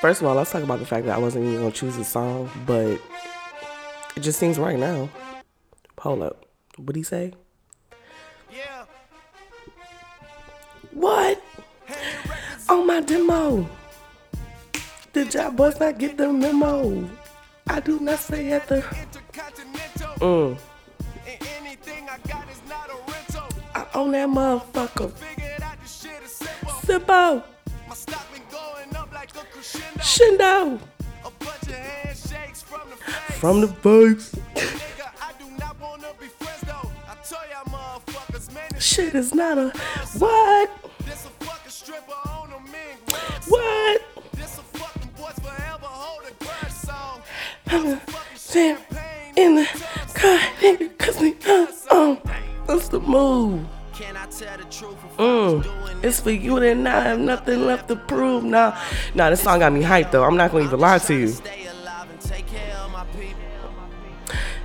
First of all, let's talk about the fact that I wasn't even gonna choose a song, but it just seems right now. Hold up. What'd he say? Yeah. What? On my demo. Did y'all boys not get the memo? I do not stay at the. Mm. I got is not a rental. I own that motherfucker. Figured out this shit is simple. Shindo. From the this Shit is not a. What? What? This a in the car, nigga, cause we uh, um. That's the move. Can I tell the truth Mm. It's for you and I have nothing left to prove. Nah, nah, this song got me hyped though. I'm not gonna even lie to you. Stay alive and take care of my people.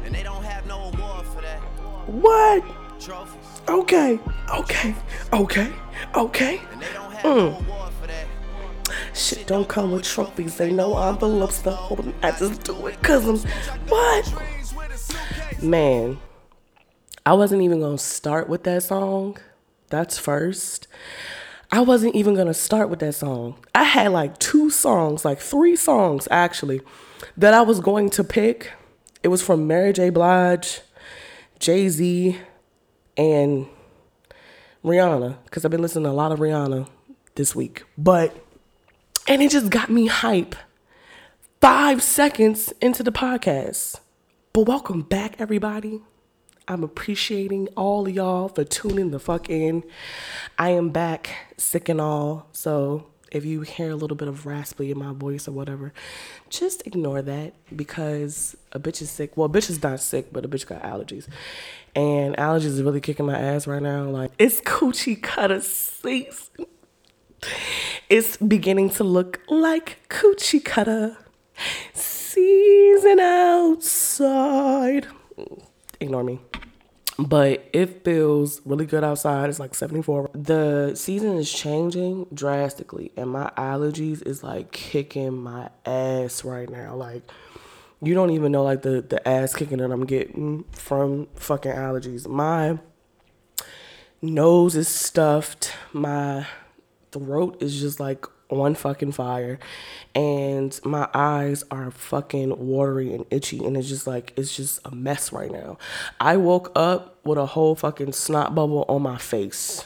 And they don't have no award for that. What? Okay, okay, okay, okay. And they don't have Mm. no award for that. Shit don't come with trophies. Ain't no envelopes to hold 'em. I just do it cause I'm. What? Dreams with a suitcase. Man, I wasn't even gonna start with that song. That's first. I wasn't even gonna start with that song. I had like two songs, like three songs actually, that I was going to pick. It was from Mary J. Blige, Jay Z, and Rihanna, because I've been listening to a lot of Rihanna this week. But, and it just got me hype five seconds into the podcast. But welcome back, everybody. I'm appreciating all y'all for tuning the fuck in. I am back, sick and all. So if you hear a little bit of raspy in my voice or whatever, just ignore that because a bitch is sick. Well, a bitch is not sick, but a bitch got allergies. And allergies is really kicking my ass right now. Like, it's coochie cutter season. It's beginning to look like coochie cutter season outside. Ignore me. But it feels really good outside. It's like 74. The season is changing drastically, and my allergies is like kicking my ass right now. Like, you don't even know like the, the ass kicking that I'm getting from fucking allergies. My nose is stuffed. My throat is just like on fucking fire and my eyes are fucking watery and itchy and it's just like it's just a mess right now. I woke up with a whole fucking snot bubble on my face.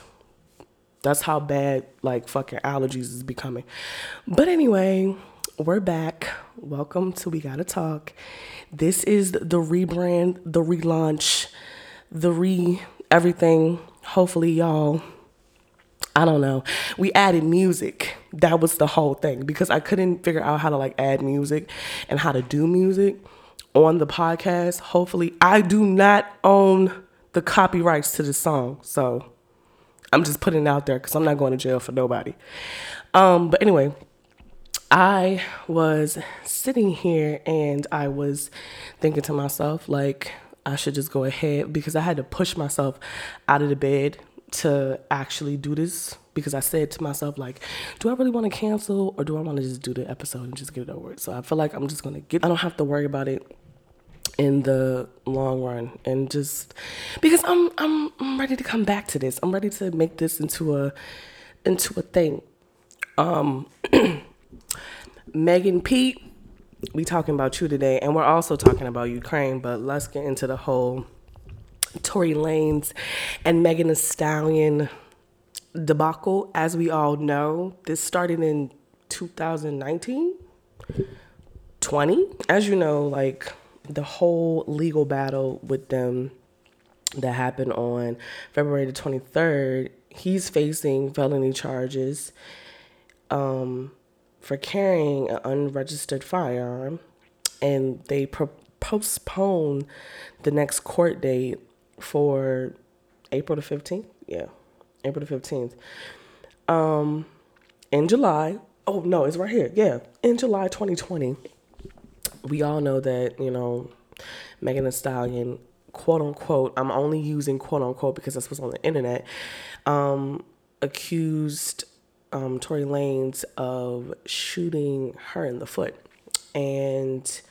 That's how bad like fucking allergies is becoming. But anyway we're back. Welcome to we gotta talk. This is the rebrand the relaunch the re everything. Hopefully y'all I don't know. We added music. That was the whole thing because I couldn't figure out how to like add music and how to do music on the podcast. Hopefully, I do not own the copyrights to the song. So I'm just putting it out there because I'm not going to jail for nobody. Um, but anyway, I was sitting here and I was thinking to myself, like, I should just go ahead because I had to push myself out of the bed to actually do this because I said to myself, like, do I really want to cancel or do I want to just do the episode and just get it over? So I feel like I'm just to get, I don't have to worry about it in the long run and just because I'm, I'm I'm ready to come back to this. I'm ready to make this into a into a thing. Um Megan Pete, we talking about you today and we're also talking about Ukraine, but let's get into the whole Tory Lanez and Megan Thee Stallion debacle. As we all know, this started in 2019, 20. As you know, like the whole legal battle with them that happened on February the 23rd, he's facing felony charges um, for carrying an unregistered firearm, and they pro- postponed the next court date for April the 15th. Yeah, April the 15th. Um, in July, oh no, it's right here. Yeah, in July 2020, we all know that, you know, Megan Thee Stallion, quote unquote, I'm only using quote unquote because that's what's on the internet, um, accused um, Tory Lanez of shooting her in the foot. And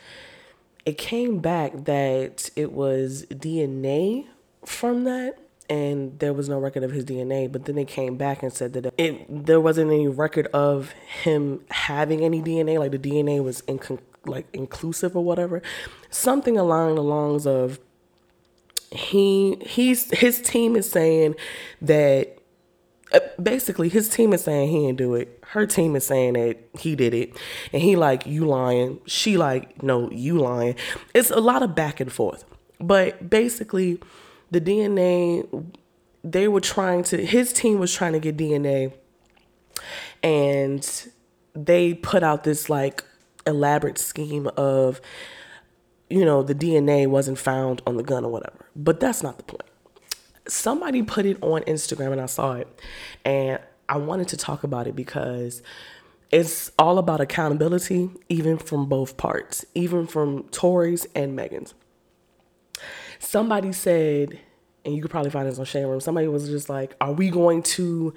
it came back that it was DNA from that and there was no record of his DNA. But then they came back and said that it there wasn't any record of him having any DNA. Like the DNA was incon- like inclusive or whatever, something along the lines of he he's his team is saying that uh, basically his team is saying he didn't do it her team is saying that he did it and he like you lying she like no you lying it's a lot of back and forth but basically the dna they were trying to his team was trying to get dna and they put out this like elaborate scheme of you know, the DNA wasn't found on the gun or whatever. But that's not the point. Somebody put it on Instagram and I saw it. And I wanted to talk about it because it's all about accountability, even from both parts, even from Tory's and Megan's. Somebody said, and you could probably find this on Shade Room, somebody was just like, Are we going to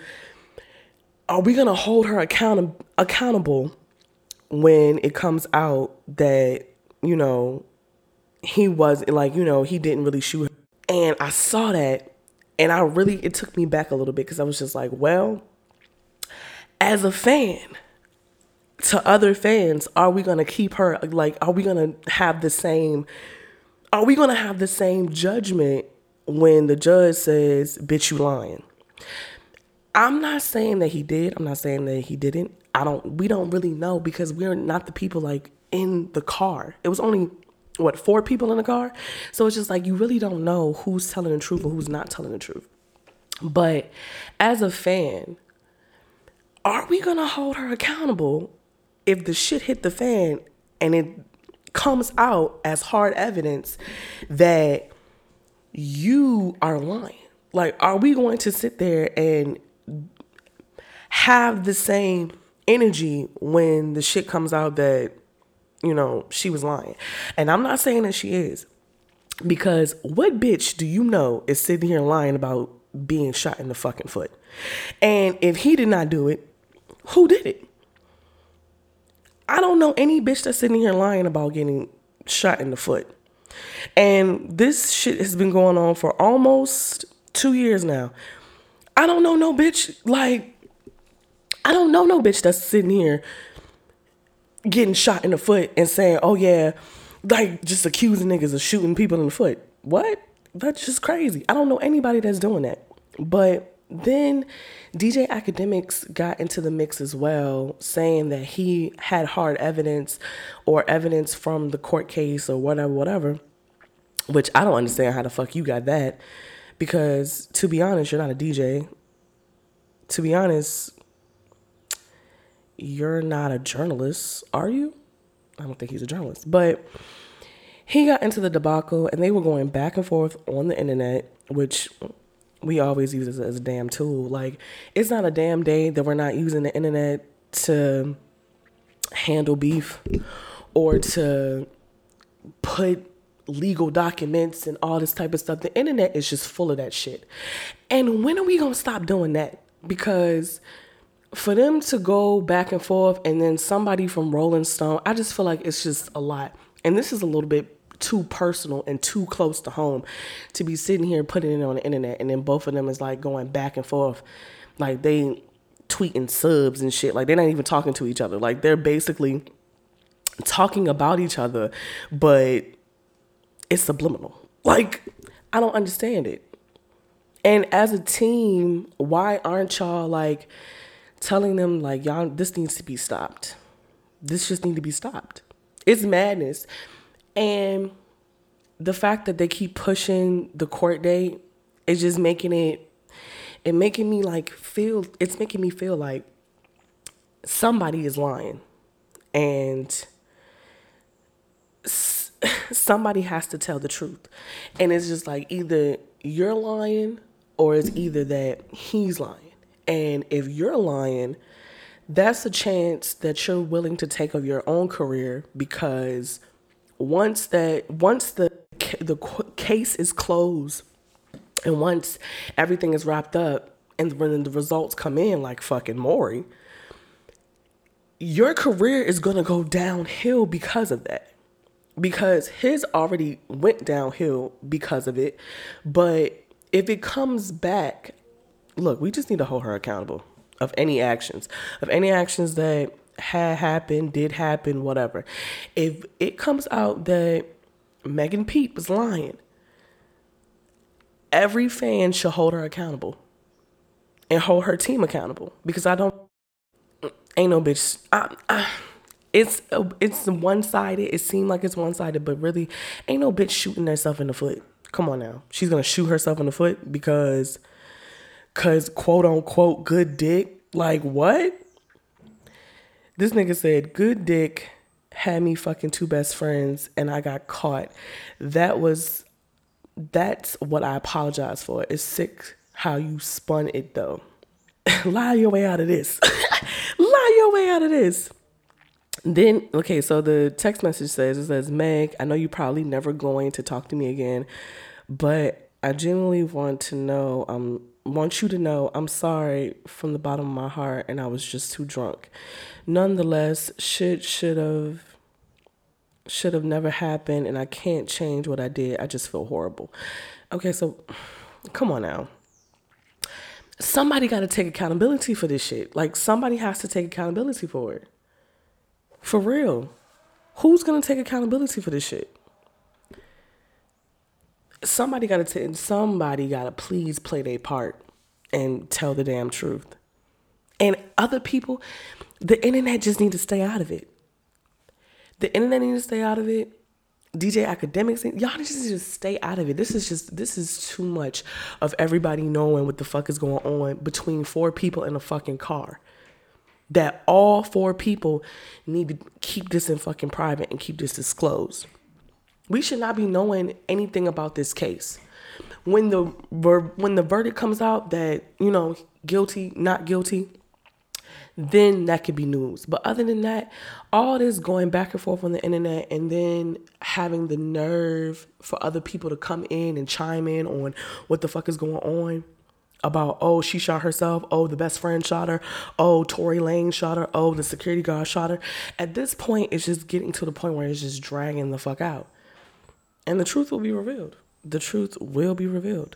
are we gonna hold her account- accountable when it comes out that, you know, he was like, you know, he didn't really shoot her. And I saw that and I really, it took me back a little bit because I was just like, well, as a fan, to other fans, are we gonna keep her like are we gonna have the same are we gonna have the same judgment when the judge says, bitch, you lying? I'm not saying that he did. I'm not saying that he didn't. I don't we don't really know because we're not the people like in the car. It was only what four people in the car so it's just like you really don't know who's telling the truth and who's not telling the truth but as a fan are we gonna hold her accountable if the shit hit the fan and it comes out as hard evidence that you are lying like are we going to sit there and have the same energy when the shit comes out that you know, she was lying. And I'm not saying that she is. Because what bitch do you know is sitting here lying about being shot in the fucking foot? And if he did not do it, who did it? I don't know any bitch that's sitting here lying about getting shot in the foot. And this shit has been going on for almost two years now. I don't know no bitch, like, I don't know no bitch that's sitting here getting shot in the foot and saying, "Oh yeah," like just accusing niggas of shooting people in the foot. What? That's just crazy. I don't know anybody that's doing that. But then DJ Akademiks got into the mix as well, saying that he had hard evidence or evidence from the court case or whatever, whatever. Which I don't understand how the fuck you got that. Because to be honest, you're not a DJ. To be honest, you're not a journalist, are you? I don't think he's a journalist. But he got into the debacle and they were going back and forth on the internet, which we always use as, as a damn tool. Like, it's not a damn day that we're not using the internet to handle beef or to put legal documents and all this type of stuff. The internet is just full of that shit. And when are we going to stop doing that? Because for them to go back and forth and then somebody from Rolling Stone, I just feel like it's just a lot. And this is a little bit too personal and too close to home to be sitting here putting it on the internet and then both of them is like going back and forth. Like they tweeting subs and shit. Like they're not even talking to each other. Like they're basically talking about each other, but it's subliminal. Like I don't understand it. And as a team, why aren't y'all like telling them like y'all this needs to be stopped. This just need to be stopped. It's madness. And the fact that they keep pushing the court date is just making it it making me like feel it's making me feel like somebody is lying. And somebody has to tell the truth. And it's just like either you're lying or it's either that he's lying. And if you're lying, that's a chance that you're willing to take of your own career because once that once the the case is closed and once everything is wrapped up and when the results come in like fucking Maury, your career is gonna go downhill because of that. Because his already went downhill because of it. But if it comes back, look, we just need to hold her accountable of any actions, of any actions that had happened, did happen, whatever. If it comes out that Megan Pete was lying, every fan should hold her accountable and hold her team accountable because I don't ain't no bitch. I, I, it's it's one sided. It seemed like it's one sided, but really, ain't no bitch shooting herself in the foot. Come on now, she's gonna shoot herself in the foot because, cause quote unquote good dick. Like what? This nigga said good dick had me fucking two best friends and I got caught. That was that's what I apologize for. It's sick how you spun it though. Lie your way out of this. Lie your way out of this. Then, okay, so the text message says, it says, Meg, I know you're probably never going to talk to me again, but I genuinely want to know, um, want you to know I'm sorry from the bottom of my heart and I was just too drunk. Nonetheless, shit should have should have never happened and I can't change what I did. I just feel horrible. Okay, so come on now. Somebody got to take accountability for this shit. Like somebody has to take accountability for it. For real. Who's going to take accountability for this shit? Somebody got to somebody got to please play their part and tell the damn truth. And other people, the internet just need to stay out of it. The internet need to stay out of it. DJ Akademiks, y'all just just stay out of it. This is just this is too much of everybody knowing what the fuck is going on between four people in a fucking car. That all four people need to keep this in fucking private and keep this disclosed. We should not be knowing anything about this case. When the when the verdict comes out that, you know, guilty, not guilty, then that could be news. But other than that, all this going back and forth on the internet and then having the nerve for other people to come in and chime in on what the fuck is going on about, oh, she shot herself. Oh, the best friend shot her. Oh, Tory Lane shot her. Oh, the security guard shot her. At this point, it's just getting to the point where it's just dragging the fuck out. And the truth will be revealed. The truth will be revealed.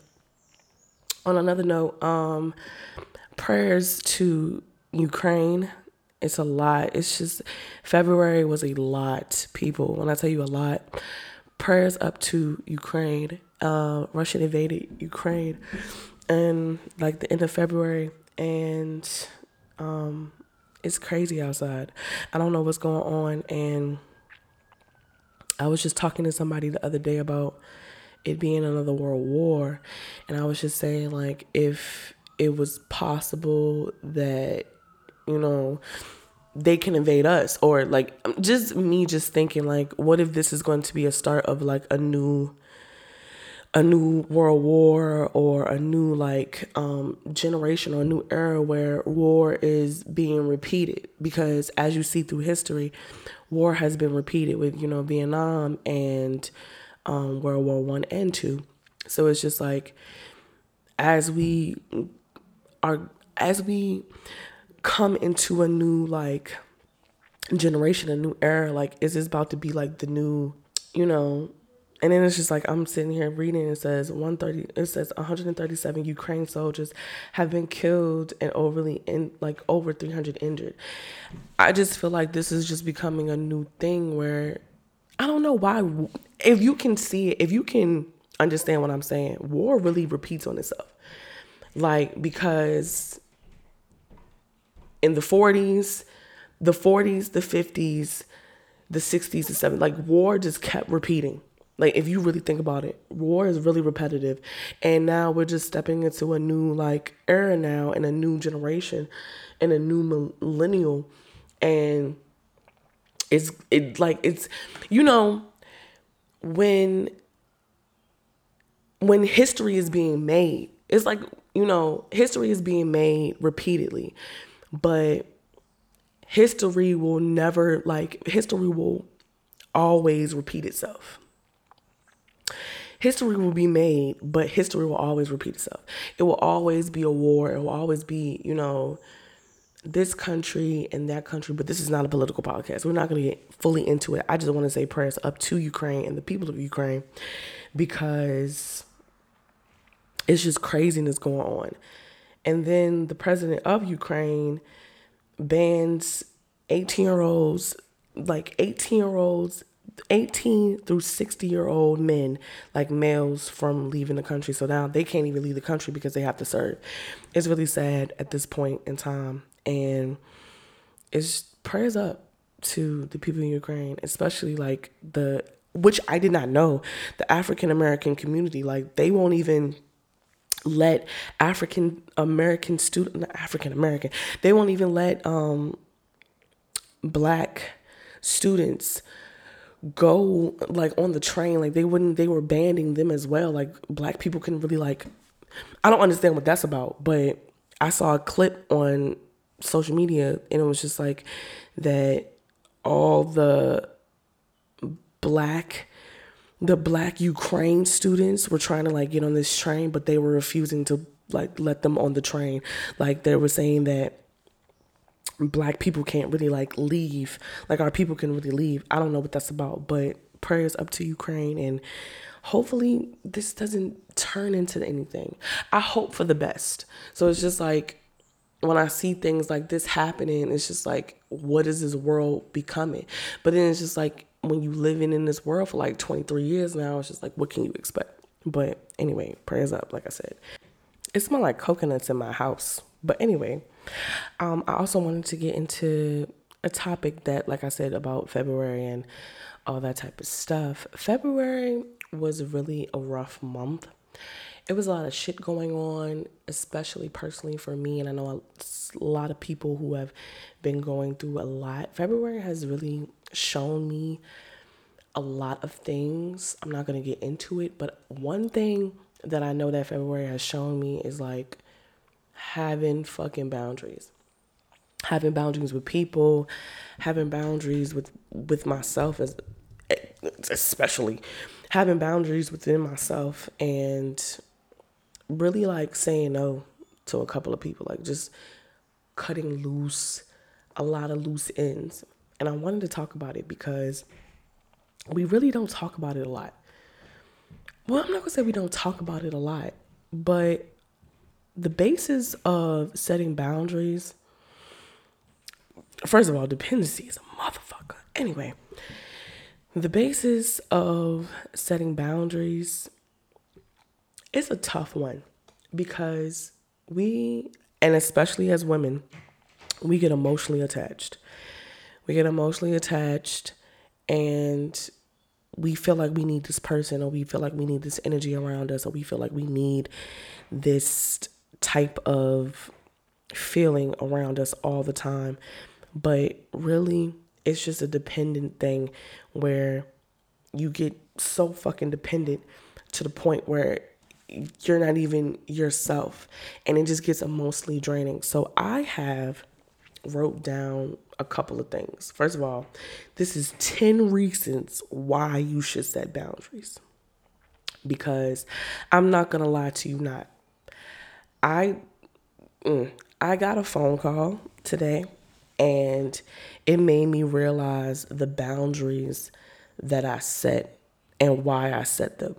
On another note, um, prayers to Ukraine. It's a lot. It's just February was a lot, people. When I tell you a lot, prayers up to Ukraine. Uh, Russia invaded Ukraine, and like the end of February, and um, it's crazy outside. I don't know what's going on, and I was just talking to somebody the other day about it being another world war, and I was just saying like if it was possible that you know, they can invade us or like just me just thinking like what if this is going to be a start of like a new a new world war or a new like um, generation or a new era where war is being repeated? Because as you see through history war has been repeated with you know vietnam and um, world war one and two so it's just like as we are as we come into a new like generation, a new era. Like, is this about to be like the new, you know? And then it's just like I'm sitting here reading. It says 130. It says 137 Ukraine soldiers have been killed and overly in like over 300 injured. I just feel like this is just becoming a new thing where I don't know why. If you can see it, if you can understand what I'm saying, war really repeats on itself. Like because in the 40s, the 40s, the 50s, the 60s, the 70s. Like war just kept repeating. Like if you really think about it, war is really repetitive. And now we're just stepping into a new like era now and a new generation and a new millennial. And it's it like it's you know when when history is being made, it's like, you know, history is being made repeatedly. But history will never like history will always repeat itself history will be made, but history will always repeat itself. It will always be a war. It will always be, you know, this country and that country, but this is not a political podcast. We're not going to get fully into it. I just want to say prayers up to Ukraine and the people of Ukraine because it's just craziness going on. And then the president of Ukraine bans 18 year olds, like 18 year olds 18 through 60 year old men, like males, from leaving the country. So now they can't even leave the country because they have to serve. It's really sad at this point in time. And it's prayers up to the people in Ukraine, especially like the, which I did not know, the African American community. Like they won't even let African American student, African American, they won't even let um, black students go like on the train like they wouldn't they were banning them as well. Like black people couldn't really like i don't understand what that's about but i saw a clip on social media and it was just like that all the black the black ukraine students were trying to like get on this train but they were refusing to like let them on the train. Like they were saying that black people can't really like leave like our people can really leave. I don't know what that's about but prayers up to ukraine and hopefully this doesn't turn into anything. I hope for the best. So it's just like when i see things like this happening it's just like what is this world becoming? But then it's just like when you living in this world for like 23 years now it's just like what can you expect? But anyway prayers up like i said it smells like coconuts in my house but anyway um, I also wanted to get into a topic that, like I said, about February and all that type of stuff. February was really a rough month. It was a lot of shit going on, especially personally for me. And I know a lot of people who have been going through a lot. February has really shown me a lot of things. I'm not going to get into it, but one thing that I know that February has shown me is like having fucking boundaries. Having boundaries with people having boundaries with with myself as especially having boundaries within myself and really like saying no to a couple of people like just cutting loose a lot of loose ends. And i wanted to talk about it because we really don't talk about it a lot well i'm not gonna say we don't talk about it a lot but the basis of setting boundaries, first of all, dependency is a motherfucker. Anyway, the basis of setting boundaries is a tough one because we, and especially as women, we get emotionally attached. We get emotionally attached and we feel like we need this person or we feel like we need this energy around us or we feel like we need this type of feeling around us all the time. But really, it's just a dependent thing where you get so fucking dependent to the point where you're not even yourself and it just gets emotionally draining. So I have wrote down a couple of things. First of all, this is 10 reasons why you should set boundaries. Because I'm not going to lie to you not. I mm, I got a phone call today and it made me realize the boundaries that I set and why I set them.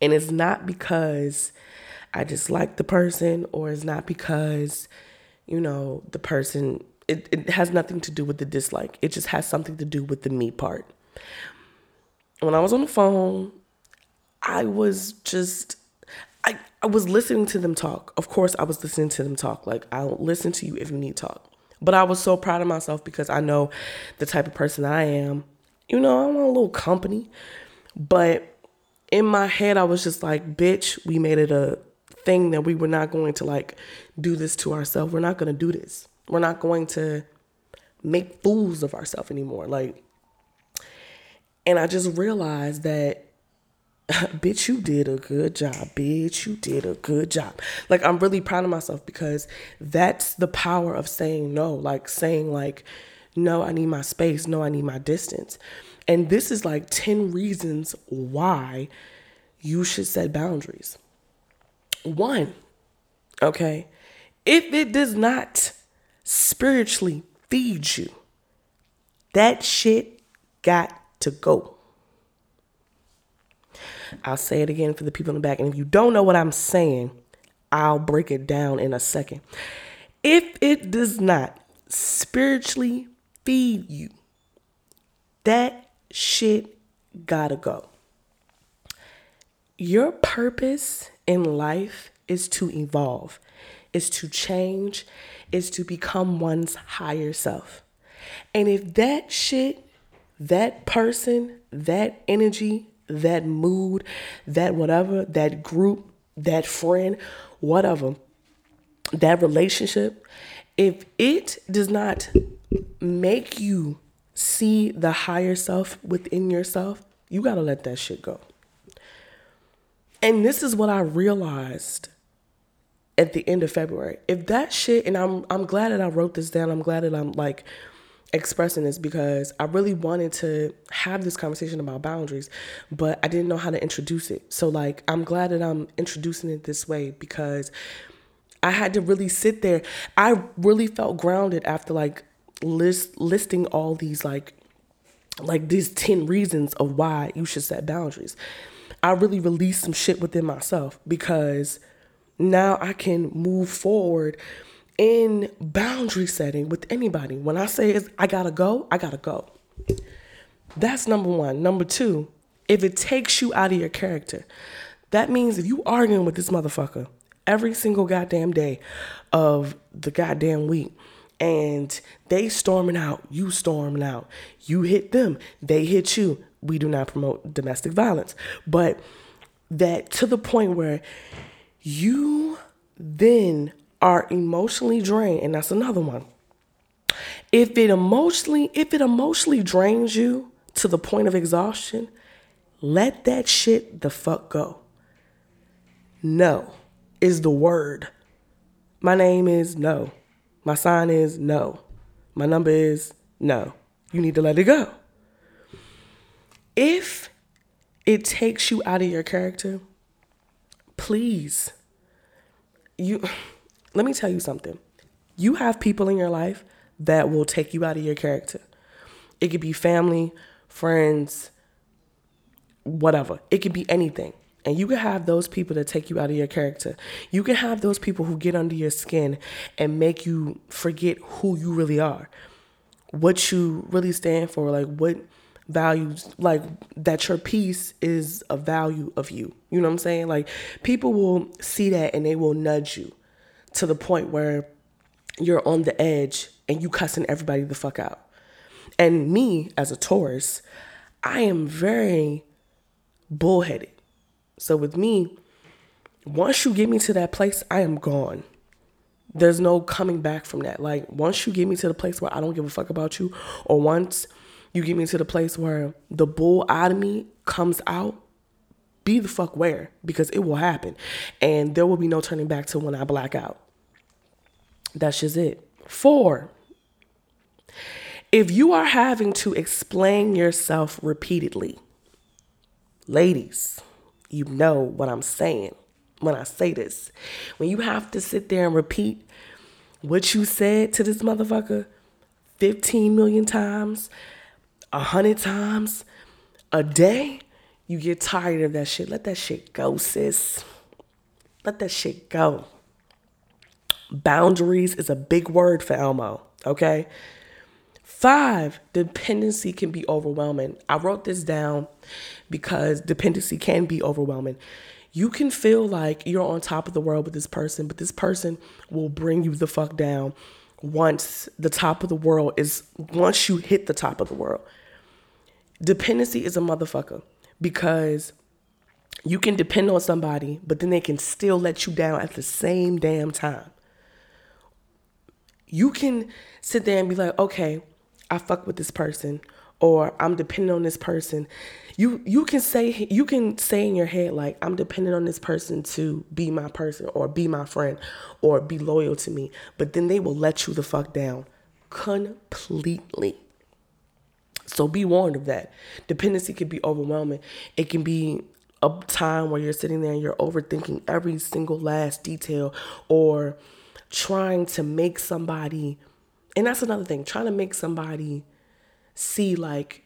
And it's not because I dislike the person or it's not because, you know, the person, it, it has nothing to do with the dislike. It just has something to do with the me part. When I was on the phone, I was just I, I was listening to them talk. Of course, I was listening to them talk. Like, I'll listen to you if you need talk. But I was so proud of myself because I know the type of person I am. You know, I want a little company. But in my head, I was just like, bitch, we made it a thing that we were not going to like do this to ourselves. We're not going to do this. We're not going to make fools of ourselves anymore. Like, and I just realized that bitch, you did a good job. Bitch, you did a good job. Like, I'm really proud of myself because that's the power of saying no. Like, saying, like, No, I need my space. No, I need my distance. And this is like 10 reasons why you should set boundaries. One, okay, if it does not spiritually feed you, that shit got to go. I'll say it again for the people in the back. And if you don't know what I'm saying, I'll break it down in a second. If it does not spiritually feed you, that shit gotta go. Your purpose in life is to evolve, is to change, is to become one's higher self. And if that shit, that person, that energy, that mood, that whatever, that group, that friend, whatever, that relationship, if it does not make you see the higher self within yourself, you got to let that shit go. And this is what I realized at the end of February. If that shit and I'm I'm glad that I wrote this down. I'm glad that I'm like expressing this because I really wanted to have this conversation about boundaries, but I didn't know how to introduce it. So like I'm glad that I'm introducing it this way because I had to really sit there. I really felt grounded after like list listing all these like like these 10 reasons of why you should set boundaries. I really released some shit within myself because now I can move forward in boundary setting with anybody. When I say is I gotta go, I gotta go. That's number one. Number two, if it takes you out of your character, that means if you arguing with this motherfucker every single goddamn day of the goddamn week and they storming out, you storming out, you hit them, they hit you. We do not promote domestic violence, but that to the point where you then are emotionally drained, and that's another one. If it emotionally, if it emotionally drains you to the point of exhaustion, let that shit the fuck go. No is the word. My name is no. My sign is no. My number is no. You need to let it go. If it takes you out of your character, please, you let me tell you something. You have people in your life that will take you out of your character. It could be family, friends, whatever. It could be anything. And you can have those people that take you out of your character. You can have those people who get under your skin and make you forget who you really are, what you really stand for, like what values, like that your peace is a value of you. You know what I'm saying? Like people will see that and they will nudge you to the point where you're on the edge and you cussing everybody the fuck out. And me as a Taurus, I am very bullheaded. So with me, once you get me to that place, I am gone. There's no coming back from that. Like once you get me to the place where I don't give a fuck about you, or once you get me to the place where the bull out of me comes out, be the fuck where because it will happen, and there will be no turning back to when I black out. That's just it. Four, if you are having to explain yourself repeatedly, ladies, you know what I'm saying when I say this. When you have to sit there and repeat what you said to this motherfucker 15 million times, 100 times a day, you get tired of that shit. Let that shit go, sis. Let that shit go. Boundaries is a big word for Elmo, okay? Five, dependency can be overwhelming. I wrote this down because dependency can be overwhelming. You can feel like you're on top of the world with this person, but this person will bring you the fuck down once the top of the world is, once you hit the top of the world. Dependency is a motherfucker because you can depend on somebody, but then they can still let you down at the same damn time. You can sit there and be like, okay, I fuck with this person or I'm dependent on this person. You you can say you can say in your head like I'm dependent on this person to be my person or be my friend or be loyal to me, but then they will let you the fuck down completely. So be warned of that. Dependency can be overwhelming. It can be a time where you're sitting there and you're overthinking every single last detail or trying to make somebody, and that's another thing, trying to make somebody see, like,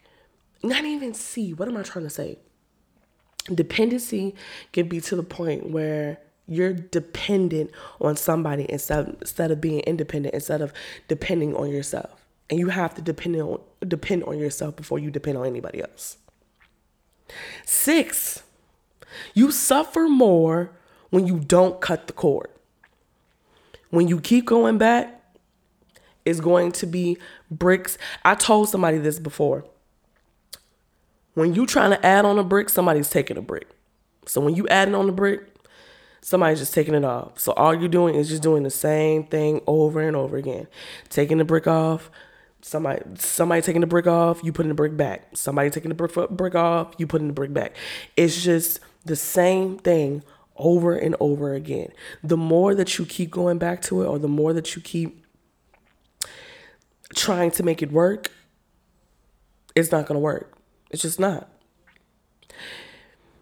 not even see, what am I trying to say? Dependency can be to the point where you're dependent on somebody instead instead of being independent, instead of depending on yourself. And you have to depend on depend on yourself before you depend on anybody else. Six, you suffer more when you don't cut the cord. When you keep going back, it's going to be bricks. I told somebody this before. When you trying to add on a brick, somebody's taking a brick. So when you adding on the brick, somebody's just taking it off. So all you're doing is just doing the same thing over and over again. Taking the brick off, somebody somebody taking the brick off, you putting the brick back. Somebody taking the brick, brick off, you putting the brick back. It's just the same thing over and over again. The more that you keep going back to it or the more that you keep trying to make it work, it's not going to work. It's just not.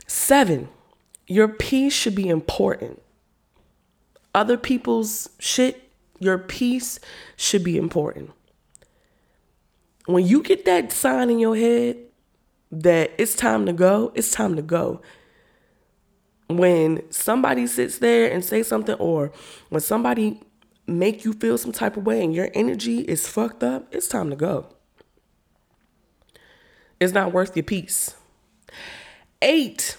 7 your peace should be important. Other people's shit, your peace should be important. When you get that sign in your head that it's time to go, it's time to go. When somebody sits there and say something or when somebody make you feel some type of way and your energy is fucked up, it's time to go. It's not worth your peace. 8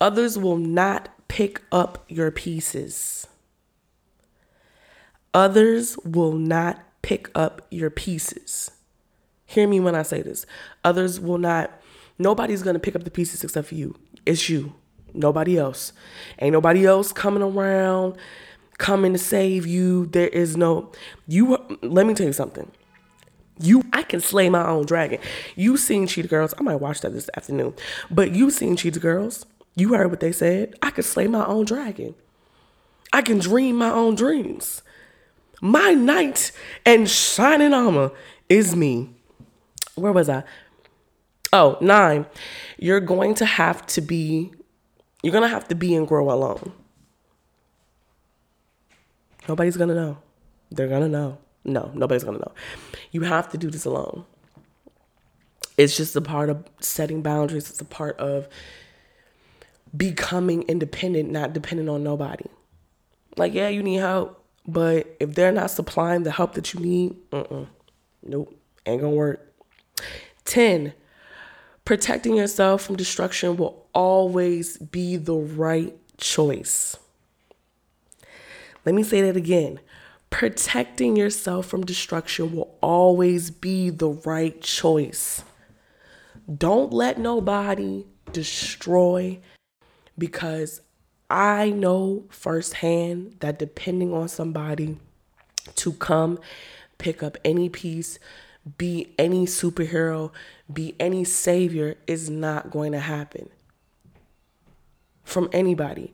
Others will not pick up your pieces. Others will not pick up your pieces. Hear me when I say this. Others will not, nobody's gonna pick up the pieces except for you. It's you, nobody else. Ain't nobody else coming around, coming to save you. There is no, you, let me tell you something. You, I can slay my own dragon. You seen Cheetah Girls. I might watch that this afternoon. But you seen Cheetah Girls. You heard what they said. I can slay my own dragon. I can dream my own dreams. My knight and shining armor is me. Where was I? Oh, nine. You're going to have to be, you're going to have to be and grow alone. Nobody's to know. They're to know. No, nobody's to know. You have to do this alone. It's just a part of setting boundaries. It's a part of becoming independent, not dependent on nobody. Like, yeah, you need help, but if they're not supplying the help that you need, nope, ain't gonna work. 10. Protecting yourself from destruction will always be the right choice. Let me say that again. Protecting yourself from destruction will always be the right choice. Don't let nobody destroy because I know firsthand that depending on somebody to come pick up any piece, be any superhero, be any savior is not going to happen from anybody.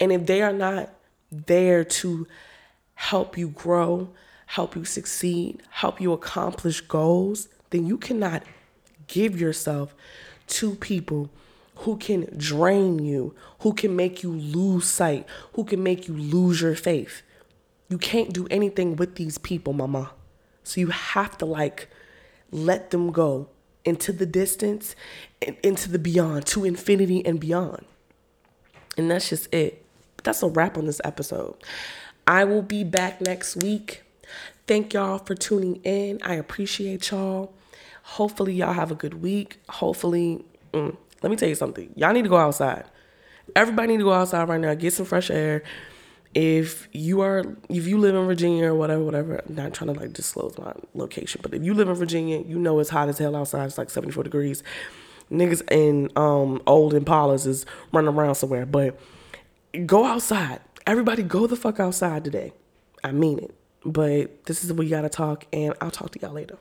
And if they are not there to help you grow, help you succeed, help you accomplish goals, then you cannot give yourself to people who can drain you, who can make you lose sight, who can make you lose your faith. You can't do anything with these people, mama. So you have to like let them go into the distance, and into the beyond, to infinity and beyond. And that's just it. That's a wrap on this episode. I will be back next week. Thank y'all for tuning in. I appreciate y'all. Hopefully, y'all have a good week. Hopefully, mm, let me tell you something. Y'all need to go outside. Everybody need to go outside right now. Get some fresh air. If you are, if you live in Virginia or whatever, whatever. I'm not trying to like disclose my location, but if you live in Virginia, you know it's hot as hell outside. It's like 74 degrees. Niggas in um old Impalas is running around somewhere, but go outside. Everybody go the fuck outside today. I mean it. But this is what we gotta talk, and I'll talk to y'all later.